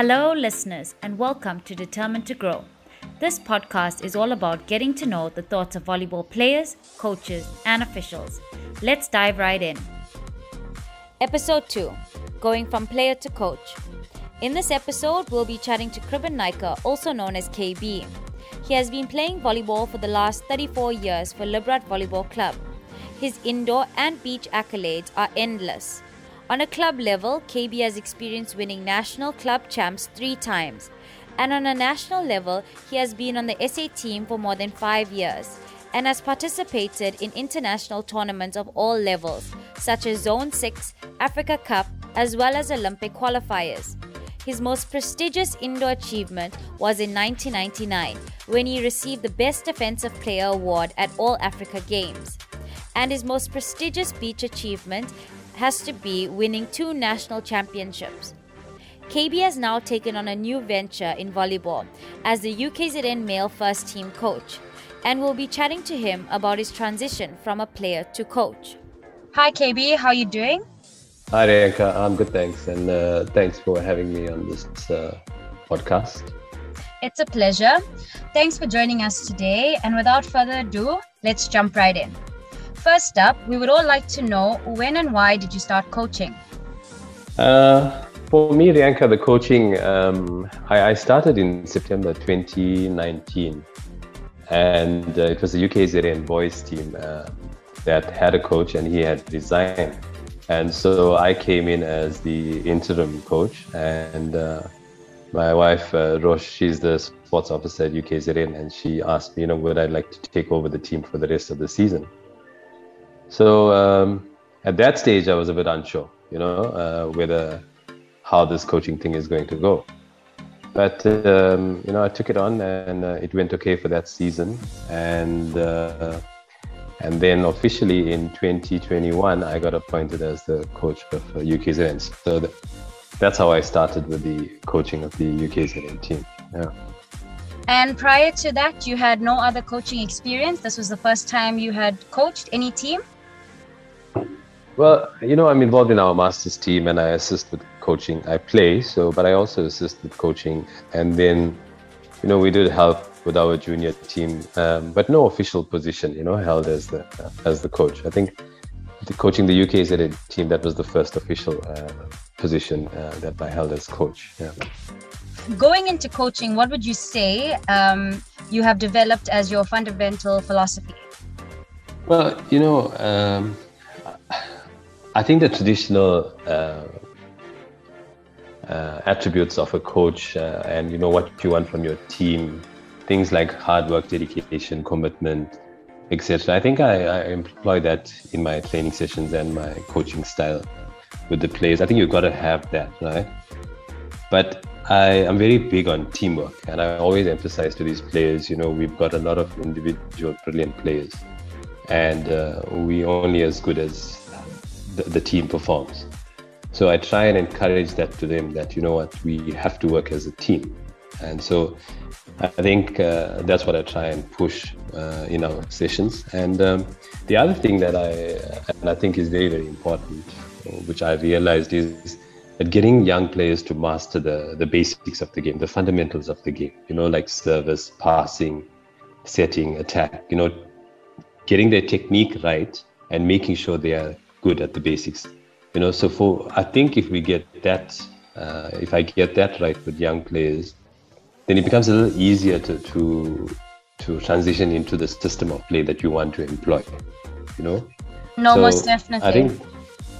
Hello, listeners, and welcome to Determined to Grow. This podcast is all about getting to know the thoughts of volleyball players, coaches, and officials. Let's dive right in. Episode 2 Going from Player to Coach. In this episode, we'll be chatting to Kiruben Naicker, also known as KB. He has been playing volleyball for the last 34 years for Librat Volleyball Club. His indoor and beach accolades are endless. On a club level, KB has experienced winning national club champs three times. And on a national level, he has been on the SA team for more than five years and has participated in international tournaments of all levels, such as Zone 6, Africa Cup, as well as Olympic qualifiers. His most prestigious indoor achievement was in 1999 when he received the Best Defensive Player award at All Africa Games. And his most prestigious beach achievement has to be winning two national championships. KB has now taken on a new venture in volleyball as the UKZN male first team coach, and we'll be chatting to him about his transition from a player to coach. Hi KB, how are you doing? Hi, Rianka. I'm good, thanks. And uh, thanks for having me on this uh, podcast. It's a pleasure. Thanks for joining us today. And without further ado, let's jump right in. First up, we would all like to know when and why did you start coaching? Uh, for me, Rianka, the coaching, um, I, I, started in September 2019. And uh, it was the UKZN boys team uh, that had a coach, and he had resigned and so I came in as the interim coach, and uh, my wife, uh, Rosh, she's the sports officer at UKZN, and she asked me, you know, would I like to take over the team for the rest of the season? So um, at that stage, I was a bit unsure, you know, uh, whether how this coaching thing is going to go. But um, you know, I took it on, and uh, it went okay for that season, and uh, and then officially in 2021, I got appointed as the coach of UKZN. So that's how I started with the coaching of the UKZN team. Yeah. And prior to that, you had no other coaching experience. This was the first time you had coached any team. Well, you know, I'm involved in our masters team and I assist with coaching. I play, so but I also assist with coaching. And then, you know, we did help with our junior team, um, but no official position, you know, held as the uh, as the coach. I think the coaching the UK is a team that was the first official uh, position uh, that I held as coach. Yeah. Going into coaching, what would you say um, you have developed as your fundamental philosophy? Well, you know, um, I think the traditional uh, uh, attributes of a coach uh, and you know what you want from your team things like hard work, dedication, commitment, etc. I think I, I, employ that in my training sessions and my coaching style with the players. I think you've got to have that, right? But I am very big on teamwork, and I always emphasize to these players, you know, we've got a lot of individual brilliant players, and uh, we only as good as the, the team performs. So I try and encourage that to them that you know what we have to work as a team, and so I think uh, that's what I try and push uh, in our sessions. And um, the other thing that I and I think is very very important, which I realized is that getting young players to master the the basics of the game, the fundamentals of the game. You know, like service, passing, setting, attack. You know, getting their technique right and making sure they are good at the basics. You know, so for I think if we get that, uh, if I get that right with young players then it becomes a little easier to, to to transition into the system of play that you want to employ you know? No so most definitely. I think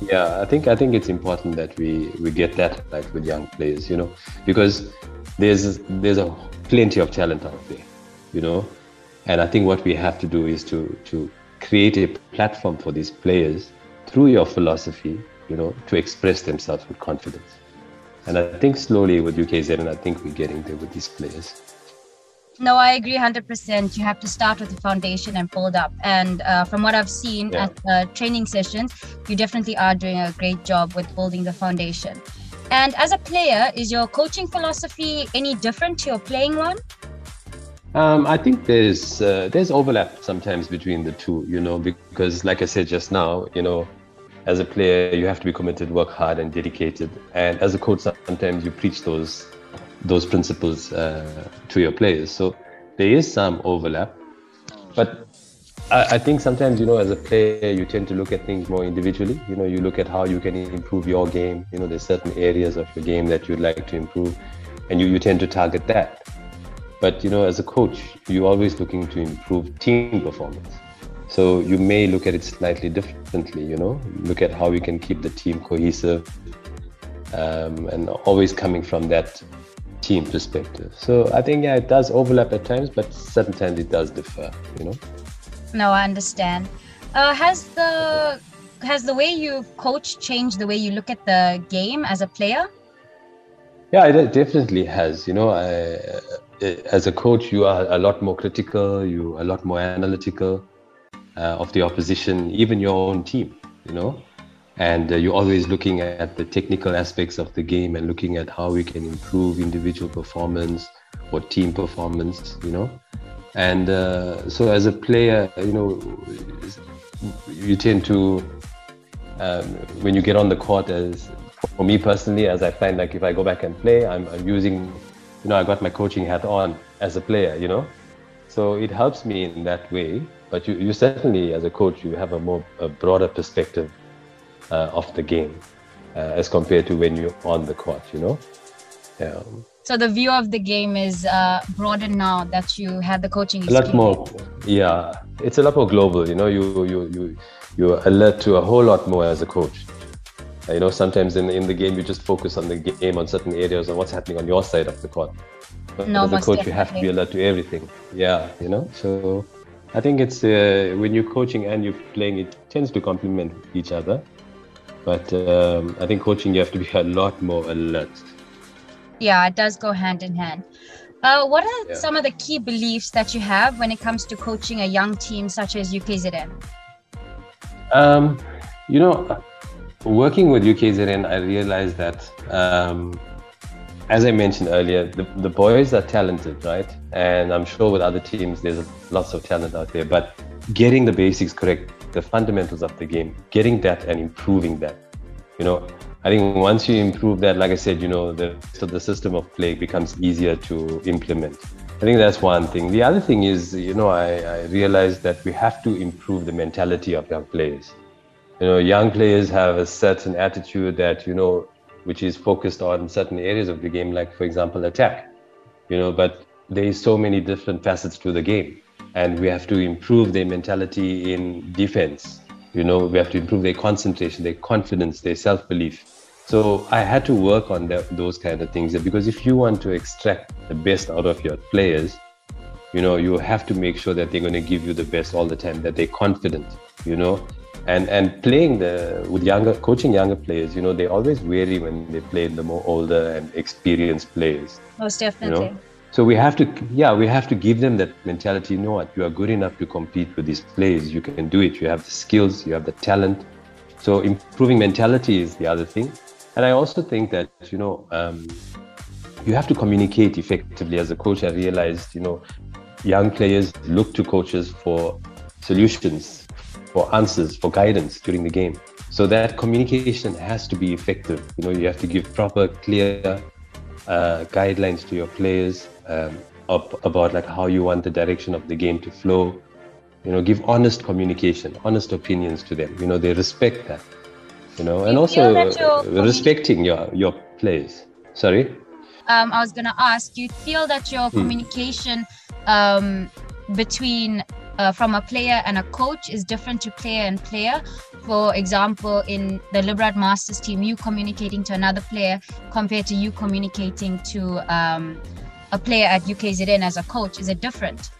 yeah i think i think it's important that we we get that right with young players you know? Because there's there's a plenty of talent out there you know? And i think what we have to do is to to create a platform for these players through your philosophy you know to express themselves with confidence and I think slowly with UKZ, and I think we're getting there with these players. No, I agree 100%. You have to start with the foundation and build up. And uh, from what I've seen yeah. at the training sessions, you definitely are doing a great job with building the foundation. And as a player, is your coaching philosophy any different to your playing one? Um, I think there's uh, there's overlap sometimes between the two, you know, because like I said just now, you know, as a player, you have to be committed, work hard, and dedicated. And as a coach, sometimes you preach those those principles uh, to your players. So there is some overlap, but I, I, think sometimes you know as a player you tend to look at things more individually. You know, you look at how you can improve your game. You know, there's certain areas of your game that you'd like to improve, and you, you tend to target that. But you know, as a coach, you're always looking to improve team performance. So you may look at it slightly differently. You know, look at how we can keep the team cohesive, um, and always coming from that team perspective. So I think yeah, it does overlap at times, but sometimes it does differ. You know. No, I understand. Uh, has the has the way you coach changed the way you look at the game as a player? Yeah, it definitely has. You know, I, as a coach, you are a lot more critical. You are a lot more analytical of the opposition, even your own team. You know, and uh, you're always looking at the technical aspects of the game and looking at how we can improve individual performance or team performance. You know, and uh, so as a player you know you tend to um, when you get on the court as for me personally as i find like if i go back and play I'm, I'm using you know i got my coaching hat on as a player you know so it helps me in that way but you, you certainly as a coach you have a more a broader perspective uh, of the game uh, as compared to when you're on the court you know yeah so the view of the game is uh, broadened now that you had the coaching. A lot more, yeah. It's a lot more global. You know, you you you you're alert to a whole lot more as a coach. You know, sometimes in in the game you just focus on the game on certain areas and what's happening on your side of the court. But no, as a coach, you have to be alert to everything. Yeah, you know. So I think it's uh, when you're coaching and you're playing, it tends to complement each other. But um, I think coaching, you have to be a lot more alert yeah, it does go hand in hand. Uh, what are yeah. some of the key beliefs that you have when it comes to coaching a young team such as UKZN? Um, you know, working with UKZN, I realized that, um, as I mentioned earlier, the, the boys are talented, right? And I'm sure with other teams, there's lots of talent out there. But getting the basics correct, the fundamentals of the game, getting that and improving that, you know, I think once you improve that, like I said, you know, the so the system of play becomes easier to implement. I think that's one thing. The other thing is, you know, I, I realized that we have to improve the mentality of young players. You know, young players have a certain attitude that, you know, which is focused on certain areas of the game, like for example, attack. You know, but there is so many different facets to the game. And we have to improve their mentality in defense you know, we have to improve their concentration, their confidence, their self belief. So I had to work on that, those kind of things because if you want to extract the best out of your players, you know, you have to make sure that they're going to give you the best all the time, that they're confident, you know, and and playing the with younger coaching younger players, you know, they always vary when they play the more older and experienced players. Most definitely. You know? So we have to, yeah, we have to give them that mentality. You know what? You are good enough to compete with these players. You can do it. You have the skills. You have the talent. So improving mentality is the other thing. And I also think that you know um, you have to communicate effectively. As a coach, I realized you know young players look to coaches for solutions, for answers, for guidance during the game. So that communication has to be effective. You know, you have to give proper, clear uh, guidelines to your players um, about like how you want the direction of the game to flow. You know, give honest communication, honest opinions to them. You know, they respect that. You know, and you also respecting your your players. Sorry. Um, I was gonna ask. Do you feel that your hmm. communication um, between uh, from a player and a coach is different to player and player. For example, in the Librat Masters team, you communicating to another player compared to you communicating to um, a player at UKZN as a coach, is it different?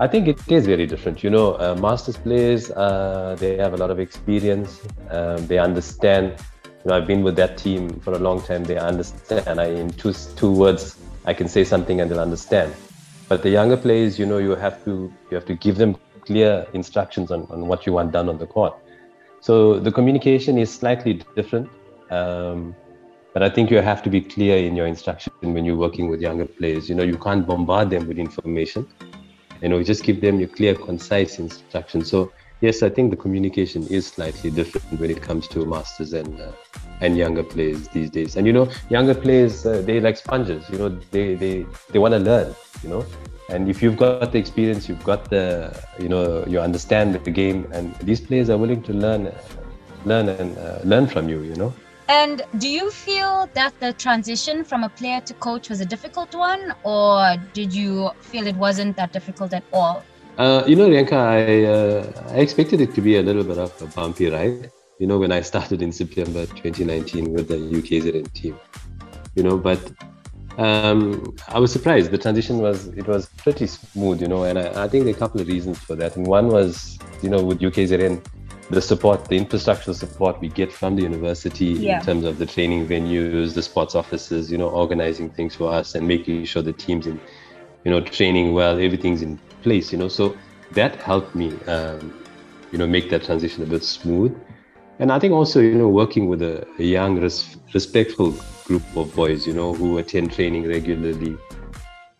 I think it is very different. You know, uh, Masters players, uh, they have a lot of experience. Um, they understand. You know, I've been with that team for a long time. They understand. I, in two two words, I can say something and they'll understand. But the younger players, you know, you have to you have to give them clear instructions on, on what you want done on the court. So the communication is slightly different. Um, but I think you have to be clear in your instruction when you're working with younger players. You know, you can't bombard them with information. You know, just give them your clear, concise instructions. So yes, I think the communication is slightly different when it comes to masters and uh, and younger players these days. And you know, younger players uh, they like sponges. You know, they they they want to learn. You know, and if you've got the experience, you've got the you know you understand the game, and these players are willing to learn, learn and uh, learn from you. You know. And do you feel that the transition from a player to coach was a difficult one, or did you feel it wasn't that difficult at all? Uh, you know, Rianka, I, uh, I expected it to be a little bit of a bumpy ride. You know, when I started in September 2019 with the UKZN team, you know, but um, I was surprised. The transition was it was pretty smooth, you know, and I, I think there are a couple of reasons for that. And one was, you know, with UKZN, the support, the infrastructural support we get from the university yeah. in terms of the training venues, the sports offices, you know, organizing things for us and making sure the teams in, you know, training well, everything's in place, you know. So that helped me, um, you know, make that transition a bit smooth. And I think also, you know, working with a, a young, res- respectful group of boys, you know, who attend training regularly,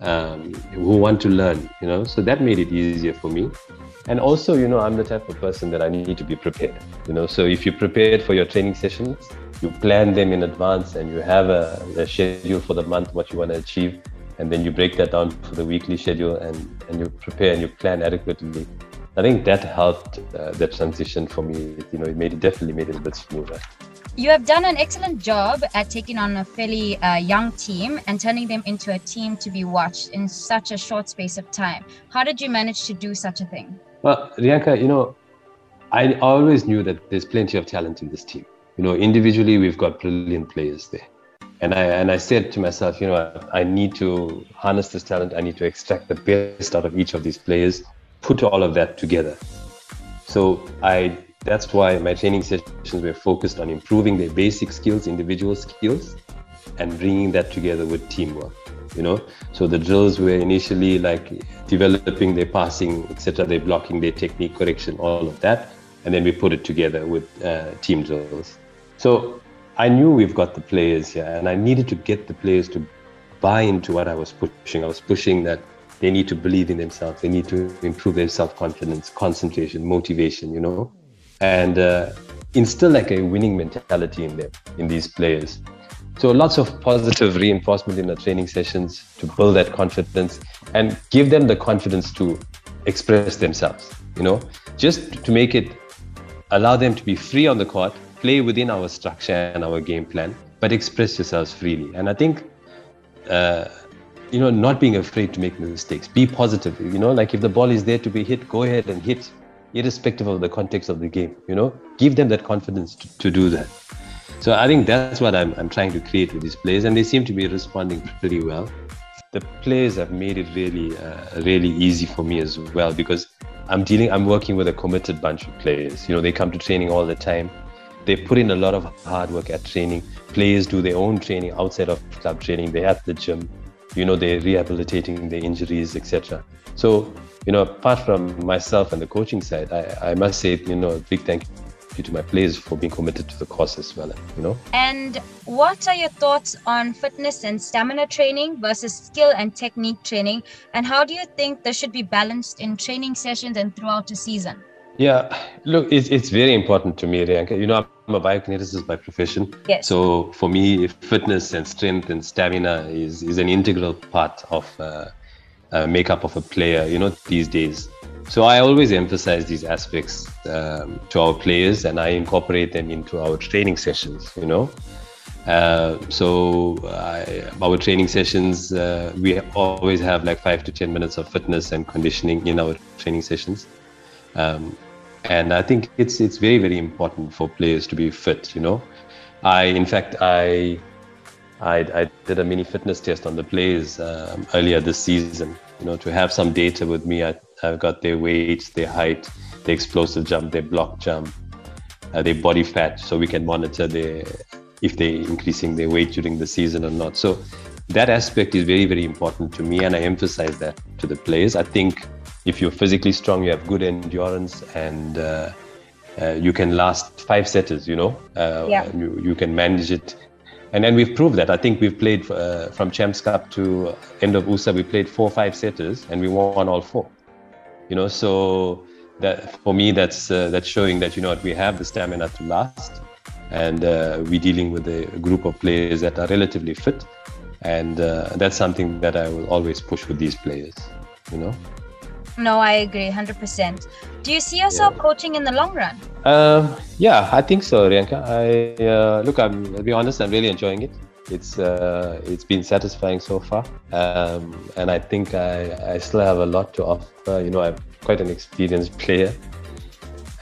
um, who want to learn, you know, so that made it easier for me. And also, you know, I'm the type of person that I need to be prepared, you know, so if you're prepared for your training sessions, you plan them in advance and you have a, a schedule for the month, what you want to achieve, and then you break that down for the weekly schedule and, and you prepare and you plan adequately. I think that helped uh, the transition for me. You know, it made it definitely made it a bit smoother. You have done an excellent job at taking on a fairly uh, young team and turning them into a team to be watched in such a short space of time. How did you manage to do such a thing? Well, Rianka, you know, I always knew that there's plenty of talent in this team. You know, individually, we've got brilliant players there and I and I said to myself, you know, I need to harness this talent. I need to extract the best out of each of these players, put all of that together. So I that's why my training sessions were focused on improving their basic skills, individual skills, and bringing that together with teamwork. You know, so the drills were initially like developing their passing, etc., their blocking, their technique correction, all of that, and then we put it together with uh, team drills. So I knew we've got the players here, and I needed to get the players to buy into what I was pushing. I was pushing that they need to believe in themselves, they need to improve their self confidence, concentration, motivation, you know, and uh, instill like a winning mentality in them, in these players. So lots of positive reinforcement in the training sessions to build that confidence and give them the confidence to express themselves, you know, just to make it allow them to be free on the court play within our structure and our game plan, but express yourselves freely. And I think, uh, you know, not being afraid to make mistakes, be positive. You know, like if the ball is there to be hit, go ahead and hit, irrespective of the context of the game. You know, give them that confidence to, to do that. So I think that's what I'm, I'm trying to create with these players, and they seem to be responding pretty well. The players have made it really, uh, really easy for me as well because I'm dealing, I'm working with a committed bunch of players. You know, they come to training all the time they put in a lot of hard work at training. Players do their own training outside of club training. They're at the gym, you know, they're rehabilitating their injuries, etc. So, you know, apart from myself and the coaching side, I, I must say, you know, a big thank you to my players for being committed to the cause as well, you know. And what are your thoughts on fitness and stamina training versus skill and technique training? And how do you think this should be balanced in training sessions and throughout the season? Yeah, look, it's, it's very important to me, Rianka. You know, I'm a biokineticist by profession. Yes. So for me, fitness and strength and stamina is, is an integral part of uh, uh, makeup of a player, you know, these days. So I always emphasize these aspects um, to our players and I incorporate them into our training sessions, you know. Uh, so I, our training sessions, uh, we always have like five to 10 minutes of fitness and conditioning in our training sessions. Um, and I think it's it's very very important for players to be fit. You know, I in fact I I, I did a mini fitness test on the players um, earlier this season. You know, to have some data with me, I, have got their weight, their height, their explosive jump, their block jump, uh, their body fat, so we can monitor their if they're increasing their weight during the season or not. So that aspect is very very important to me, and I emphasize that to the players. I think if you're physically strong, you have good endurance, and uh, uh, you can last five setters. You know, uh, yeah. you, you can manage it, and then we've proved that. I think we've played uh, from Champs Cup to end of USSA. We played four five setters, and we won all four. You know, so that for me, that's uh, that's showing that you know what we have the stamina to last, and uh, we're dealing with a group of players that are relatively fit, and uh, that's something that I will always push with these players. You know. No, I agree, hundred percent. Do you see yourself yeah. coaching in the long run? Um, yeah, I think so, Rianka. I uh, look. I'm. I'll be honest. I'm really enjoying it. It's uh, it's been satisfying so far, um, and I think I, I still have a lot to offer. You know, I'm quite an experienced player,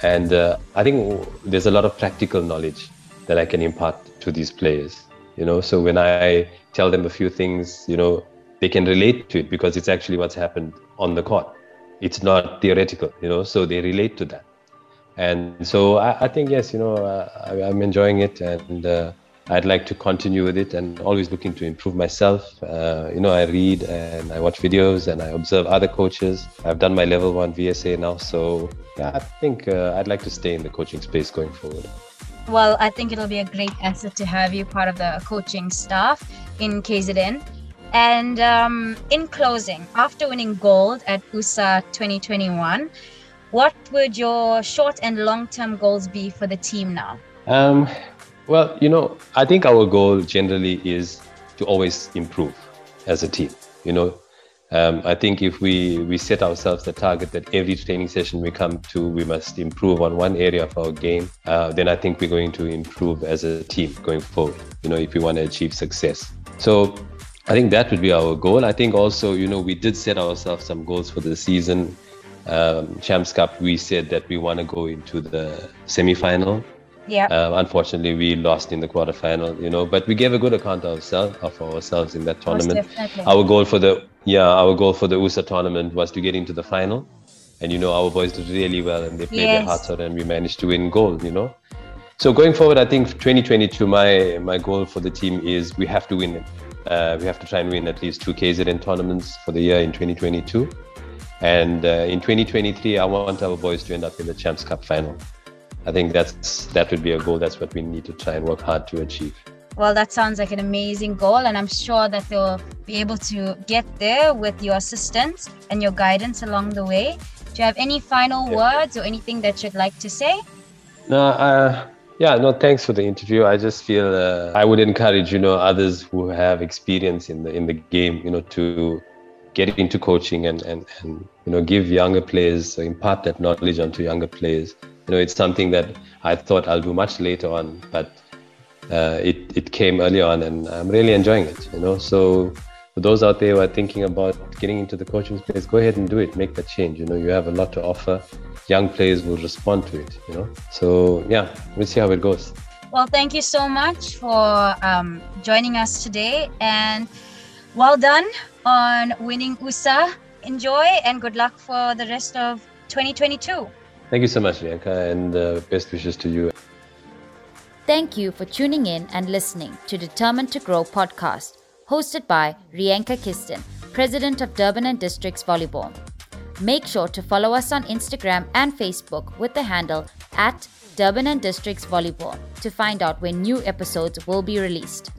and uh, I think there's a lot of practical knowledge that I can impart to these players. You know, so when I tell them a few things, you know, they can relate to it because it's actually what's happened on the court. It's not theoretical, you know, so they relate to that. And so I, I think yes, you know, uh, I, am enjoying it, and uh, I'd like to continue with it and always looking to improve myself. Uh, you know, I read and I watch videos and I observe other coaches. I've done my level one VSA now, so yeah, I think uh, I'd like to stay in the coaching space going forward. Well, I think it'll be a great asset to have you part of the coaching staff in KZN. And um, in closing, after winning gold at USSA 2021, what would your short and long term goals be for the team now? Um, well, you know, I think our goal generally is to always improve as a team. You know, um, I think if we we set ourselves the target that every training session we come to, we must improve on one area of our game, uh, then I think we're going to improve as a team going forward. You know, if we want to achieve success. So I think that would be our goal. I think also, you know, we did set ourselves some goals for the season. Um, Champs Cup, we said that we want to go into the semi-final yeah. Uh, unfortunately, we lost in the quarterfinal, you know, but we gave a good account of ourselves of ourselves in that tournament. Our goal for the yeah, our goal for the USSA tournament was to get into the final, and you know, our boys did really well and they played yes. their hearts out, and we managed to win gold. You know, so going forward, I think 2022, my my goal for the team is we have to win. Uh, we have to try and win at least two KZN tournaments for the year in 2022. And uh, in 2023, I want our boys to end up in the Champs Cup final. I think that's that would be a goal. That's what we need to try and work hard to achieve. Well, that sounds like an amazing goal, and I'm sure that they'll be able to get there with your assistance and your guidance along the way. Do you have any final yeah. words or anything that you'd like to say? No, uh, yeah, no, thanks for the interview. I just feel uh, I would encourage you know others who have experience in the in the game, you know, to get into coaching and and, and you know give younger players impart that knowledge onto younger players you know, it's something that I thought I'll do much later on, but uh, it it came early on, and I'm really enjoying it. You know, so for those out there who are thinking about getting into the coaching space, go ahead and do it. Make that change. You know, you have a lot to offer. Young players will respond to it. You know, so yeah, we'll see how it goes. Well, thank you so much for um, joining us today, and well done on winning USSA. Enjoy and good luck for the rest of 2022. Thank you so much, Rianka, and uh, best wishes to you. Thank you for tuning in and listening to Determined to Grow podcast, hosted by Rianka Kisten, President of Durban and Districts Volleyball. Make sure to follow us on Instagram and Facebook with the handle at Durban and Districts Volleyball to find out when new episodes will be released.